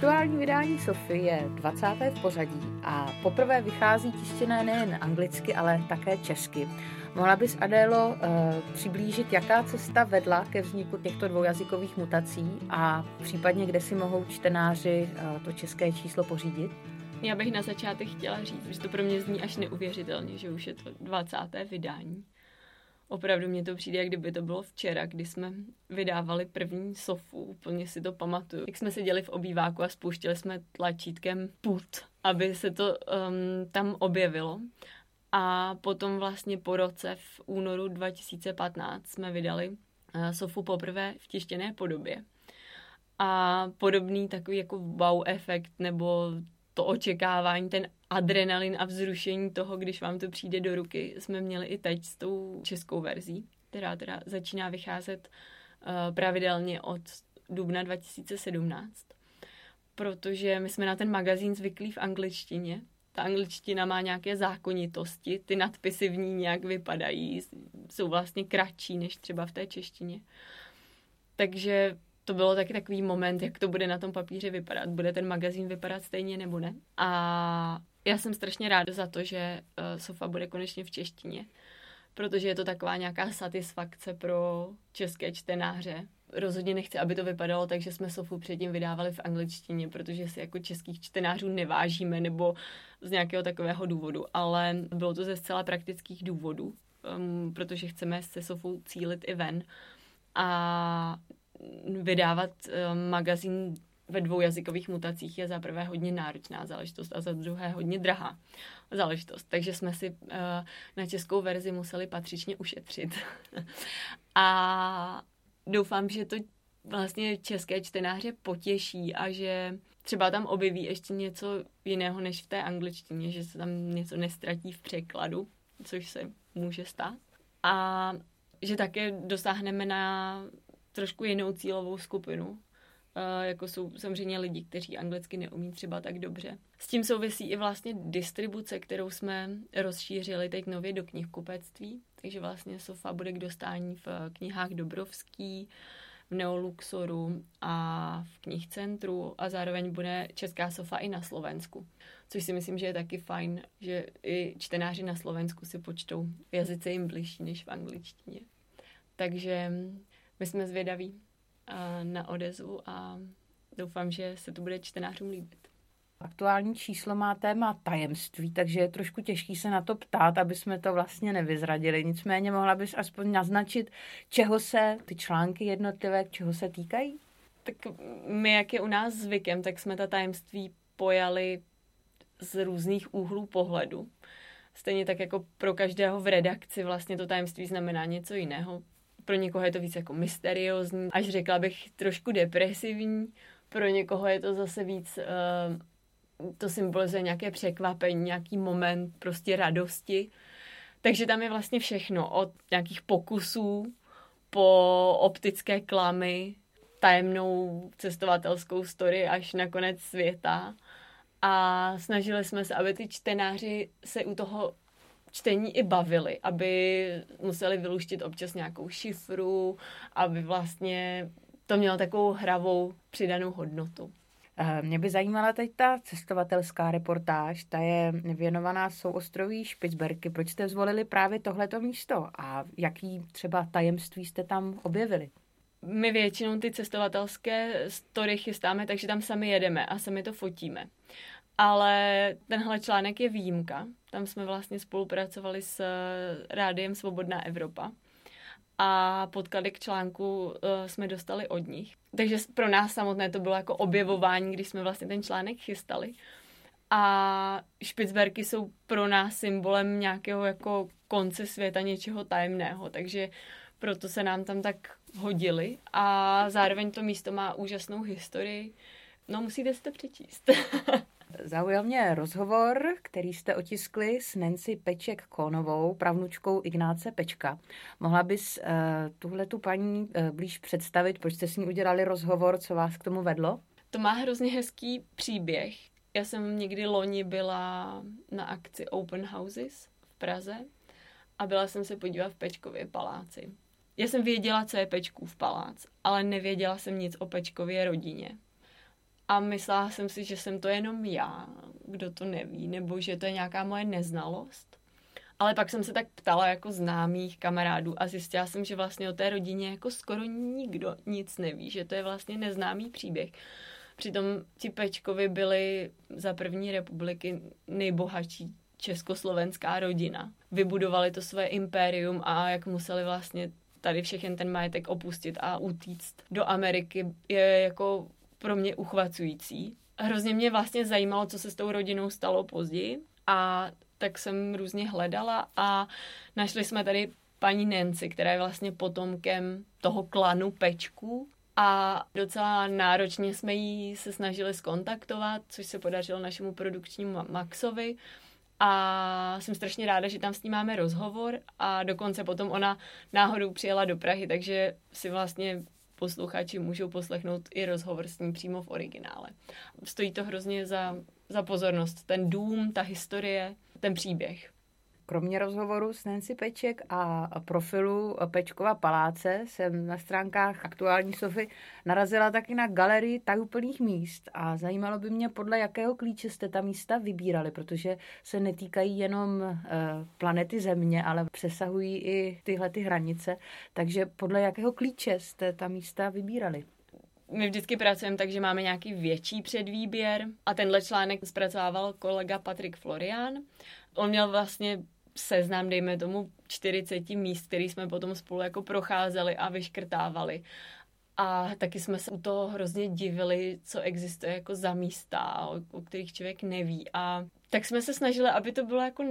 Aktuální vydání Sofy je 20. v pořadí a poprvé vychází tištěné nejen anglicky, ale také česky. Mohla bys, Adélo, eh, přiblížit, jaká cesta vedla ke vzniku těchto dvoujazykových mutací a případně kde si mohou čtenáři eh, to české číslo pořídit? Já bych na začátek chtěla říct, že to pro mě zní až neuvěřitelně, že už je to 20. vydání. Opravdu mě to přijde, jak kdyby to bylo včera, kdy jsme vydávali první sofu, úplně si to pamatuju. Jak jsme seděli v obýváku a spouštěli jsme tlačítkem put, aby se to um, tam objevilo. A potom vlastně po roce v únoru 2015 jsme vydali uh, sofu poprvé v tištěné podobě. A podobný takový jako wow efekt nebo to očekávání, ten adrenalin a vzrušení toho, když vám to přijde do ruky, jsme měli i teď s tou českou verzí, která teda začíná vycházet uh, pravidelně od dubna 2017. Protože my jsme na ten magazín zvyklí v angličtině. Ta angličtina má nějaké zákonitosti, ty nadpisy v ní nějak vypadají, jsou vlastně kratší než třeba v té češtině. Takže to bylo taky takový moment, jak to bude na tom papíře vypadat. Bude ten magazín vypadat stejně nebo ne? A já jsem strašně ráda za to, že uh, Sofa bude konečně v češtině, protože je to taková nějaká satisfakce pro české čtenáře. Rozhodně nechci, aby to vypadalo tak, že jsme Sofu předtím vydávali v angličtině, protože si jako českých čtenářů nevážíme nebo z nějakého takového důvodu, ale bylo to ze zcela praktických důvodů, um, protože chceme se Sofou cílit i ven. A vydávat uh, magazín ve dvou jazykových mutacích je za prvé hodně náročná záležitost a za druhé hodně drahá záležitost. Takže jsme si uh, na českou verzi museli patřičně ušetřit. a doufám, že to vlastně české čtenáře potěší a že třeba tam objeví ještě něco jiného než v té angličtině, že se tam něco nestratí v překladu, což se může stát. A že také dosáhneme na trošku jinou cílovou skupinu, jako jsou samozřejmě lidi, kteří anglicky neumí třeba tak dobře. S tím souvisí i vlastně distribuce, kterou jsme rozšířili teď nově do knihkupectví, takže vlastně Sofa bude k dostání v knihách Dobrovský, v Neoluxoru a v knihcentru a zároveň bude česká sofa i na Slovensku. Což si myslím, že je taky fajn, že i čtenáři na Slovensku si počtou jazyce jim bližší než v angličtině. Takže my jsme zvědaví na odezvu a doufám, že se to bude čtenářům líbit. Aktuální číslo má téma tajemství, takže je trošku těžký se na to ptát, aby jsme to vlastně nevyzradili. Nicméně mohla bys aspoň naznačit, čeho se ty články jednotlivé, čeho se týkají? Tak my, jak je u nás zvykem, tak jsme ta tajemství pojali z různých úhlů pohledu. Stejně tak jako pro každého v redakci vlastně to tajemství znamená něco jiného pro někoho je to víc jako mysteriózní, až řekla bych trošku depresivní, pro někoho je to zase víc, uh, to symbolizuje nějaké překvapení, nějaký moment prostě radosti. Takže tam je vlastně všechno, od nějakých pokusů po optické klamy, tajemnou cestovatelskou story až na konec světa. A snažili jsme se, aby ty čtenáři se u toho čtení i bavili, aby museli vyluštit občas nějakou šifru, aby vlastně to mělo takovou hravou přidanou hodnotu. Eh, mě by zajímala teď ta cestovatelská reportáž, ta je věnovaná souostroví Špicberky. Proč jste zvolili právě tohleto místo a jaký třeba tajemství jste tam objevili? My většinou ty cestovatelské story chystáme, takže tam sami jedeme a sami to fotíme. Ale tenhle článek je výjimka. Tam jsme vlastně spolupracovali s eh, rádiem Svobodná Evropa a podklady k článku uh, jsme dostali od nich. Takže pro nás samotné to bylo jako objevování, když jsme vlastně ten článek chystali. A Špicberky jsou pro nás symbolem nějakého jako konce světa, něčeho tajemného, takže proto se nám tam tak hodili. A zároveň to místo má úžasnou historii. No, musíte si to přečíst. Zaujal mě rozhovor, který jste otiskli s Nancy Peček Konovou, pravnučkou Ignáce Pečka. Mohla bys uh, tuhle tu paní uh, blíž představit, proč jste s ní udělali rozhovor, co vás k tomu vedlo? To má hrozně hezký příběh. Já jsem někdy loni byla na akci Open Houses v Praze a byla jsem se podívat v Pečkově paláci. Já jsem věděla, co je Pečkův palác, ale nevěděla jsem nic o Pečkově rodině a myslela jsem si, že jsem to jenom já, kdo to neví, nebo že to je nějaká moje neznalost. Ale pak jsem se tak ptala jako známých kamarádů a zjistila jsem, že vlastně o té rodině jako skoro nikdo nic neví, že to je vlastně neznámý příběh. Přitom ti Pečkovi byli za první republiky nejbohatší československá rodina. Vybudovali to své impérium a jak museli vlastně tady všechen ten majetek opustit a utíct do Ameriky je jako pro mě uchvacující. Hrozně mě vlastně zajímalo, co se s tou rodinou stalo později. A tak jsem různě hledala a našli jsme tady paní Nancy, která je vlastně potomkem toho klanu Pečků. A docela náročně jsme jí se snažili skontaktovat, což se podařilo našemu produkčnímu Maxovi. A jsem strašně ráda, že tam s ní máme rozhovor. A dokonce potom ona náhodou přijela do Prahy, takže si vlastně posluchači můžou poslechnout i rozhovor s ní přímo v originále. Stojí to hrozně za, za pozornost. Ten dům, ta historie, ten příběh. Kromě rozhovoru s Nancy Peček a profilu Pečkova paláce jsem na stránkách aktuální Sofy narazila taky na galerii tajuplných míst a zajímalo by mě, podle jakého klíče jste ta místa vybírali, protože se netýkají jenom uh, planety Země, ale přesahují i tyhle ty hranice. Takže podle jakého klíče jste ta místa vybírali? my vždycky pracujeme tak, že máme nějaký větší předvýběr a tenhle článek zpracovával kolega Patrik Florian. On měl vlastně seznam, dejme tomu, 40 míst, který jsme potom spolu jako procházeli a vyškrtávali. A taky jsme se u toho hrozně divili, co existuje jako za místa, o, o kterých člověk neví. A tak jsme se snažili, aby to bylo jako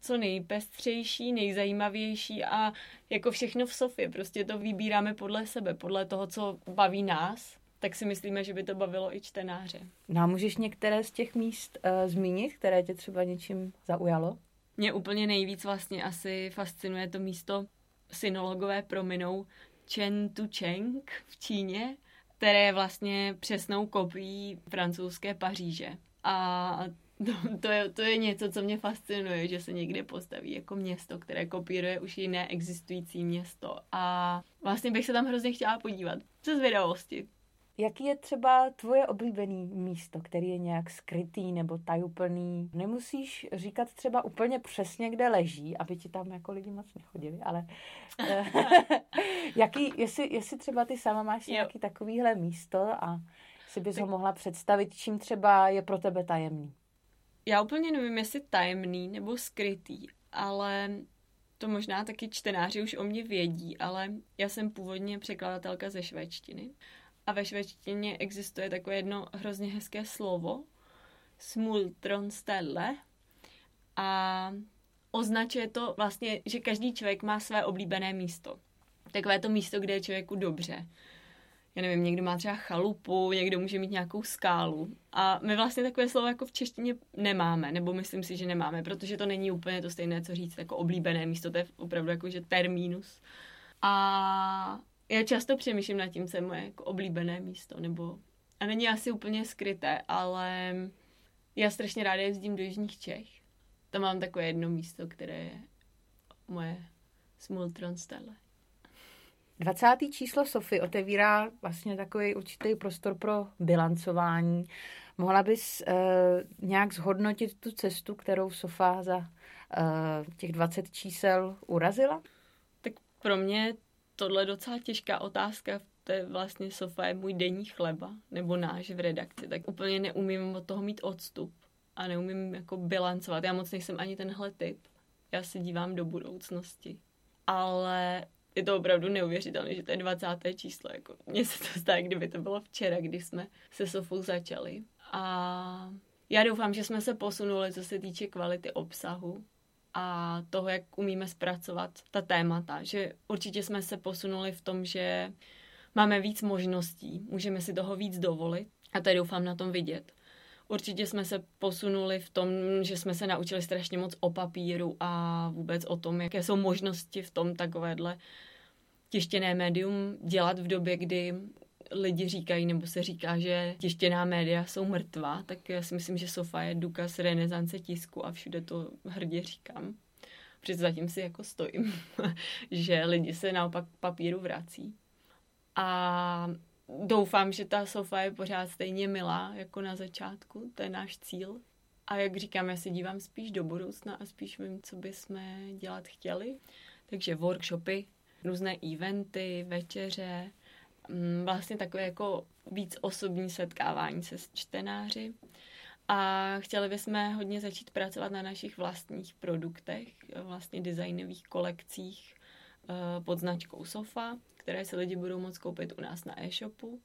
co nejpestřejší, nejzajímavější a jako všechno v Sofě. Prostě to vybíráme podle sebe, podle toho, co baví nás, tak si myslíme, že by to bavilo i čtenáře. No a můžeš některé z těch míst uh, zmínit, které tě třeba něčím zaujalo? Mě úplně nejvíc vlastně asi fascinuje to místo synologové prominou Chen Tu Cheng v Číně, které je vlastně přesnou kopií francouzské Paříže. A to, to, je, to je něco, co mě fascinuje, že se někde postaví jako město, které kopíruje už jiné existující město. A vlastně bych se tam hrozně chtěla podívat. Co zvědavosti. Jaký je třeba tvoje oblíbený místo, který je nějak skrytý nebo tajuplný? Nemusíš říkat třeba úplně přesně, kde leží, aby ti tam jako lidi moc nechodili, ale eh, jaký, jestli, jestli třeba ty sama máš jo. nějaký takovýhle místo a si bys ho mohla představit, čím třeba je pro tebe tajemný? Já úplně nevím, jestli tajemný nebo skrytý, ale to možná taky čtenáři už o mě vědí, ale já jsem původně překladatelka ze švédštiny a ve švédštině existuje takové jedno hrozně hezké slovo, smultronstelle, a označuje to vlastně, že každý člověk má své oblíbené místo. Takové to místo, kde je člověku dobře. Já nevím, někdo má třeba chalupu, někdo může mít nějakou skálu. A my vlastně takové slovo jako v češtině nemáme, nebo myslím si, že nemáme, protože to není úplně to stejné, co říct jako oblíbené místo, to je opravdu jako, že termínus. A já často přemýšlím nad tím, co je moje jako oblíbené místo, nebo a není asi úplně skryté, ale já strašně ráda jezdím do Jižních Čech. Tam mám takové jedno místo, které je moje Smultron stele. 20. číslo Sofy otevírá vlastně takový určitý prostor pro bilancování. Mohla bys uh, nějak zhodnotit tu cestu, kterou Sofa za uh, těch 20 čísel urazila? Tak pro mě tohle je docela těžká otázka. To je vlastně Sofa je můj denní chleba, nebo náš v redakci. Tak úplně neumím od toho mít odstup a neumím jako bilancovat. Já moc nejsem ani tenhle typ. Já se dívám do budoucnosti. Ale je to opravdu neuvěřitelné, že to je 20. číslo. Jako, mně se to zdá, kdyby to bylo včera, kdy jsme se Sofou začali. A já doufám, že jsme se posunuli, co se týče kvality obsahu a toho, jak umíme zpracovat ta témata. Že určitě jsme se posunuli v tom, že máme víc možností, můžeme si toho víc dovolit a tady doufám na tom vidět. Určitě jsme se posunuli v tom, že jsme se naučili strašně moc o papíru a vůbec o tom, jaké jsou možnosti v tom takovéhle tištěné médium dělat v době, kdy lidi říkají, nebo se říká, že tištěná média jsou mrtvá, tak já si myslím, že Sofa je důkaz renesance tisku a všude to hrdě říkám. Protože zatím si jako stojím, že lidi se naopak papíru vrací. A doufám, že ta sofa je pořád stejně milá jako na začátku, to je náš cíl. A jak říkám, já se dívám spíš do budoucna a spíš vím, co bychom dělat chtěli. Takže workshopy, různé eventy, večeře, vlastně takové jako víc osobní setkávání se s čtenáři. A chtěli bychom hodně začít pracovat na našich vlastních produktech, vlastně designových kolekcích eh, pod značkou Sofa, které si lidi budou moct koupit u nás na e-shopu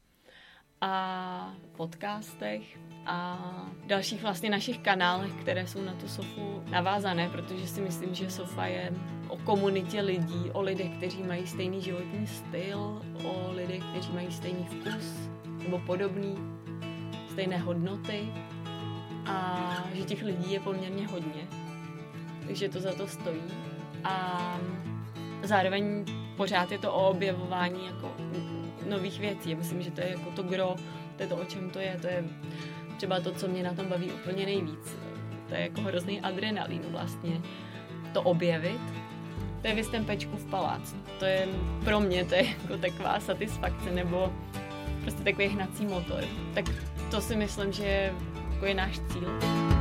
a podcastech a dalších vlastně našich kanálech, které jsou na tu Sofu navázané, protože si myslím, že Sofa je o komunitě lidí, o lidech, kteří mají stejný životní styl, o lidech, kteří mají stejný vkus nebo podobný, stejné hodnoty a že těch lidí je poměrně hodně. Takže to za to stojí. A zároveň pořád je to o objevování jako nových věcí. Myslím, že to je jako to gro, to je to, o čem to je. To je třeba to, co mě na tom baví úplně nejvíc. To je jako hrozný adrenalin vlastně. To objevit, to je vy pečku v paláci. To je pro mě, to je jako taková satisfakce nebo prostě takový hnací motor. Tak to si myslím, že jako je náš cíl.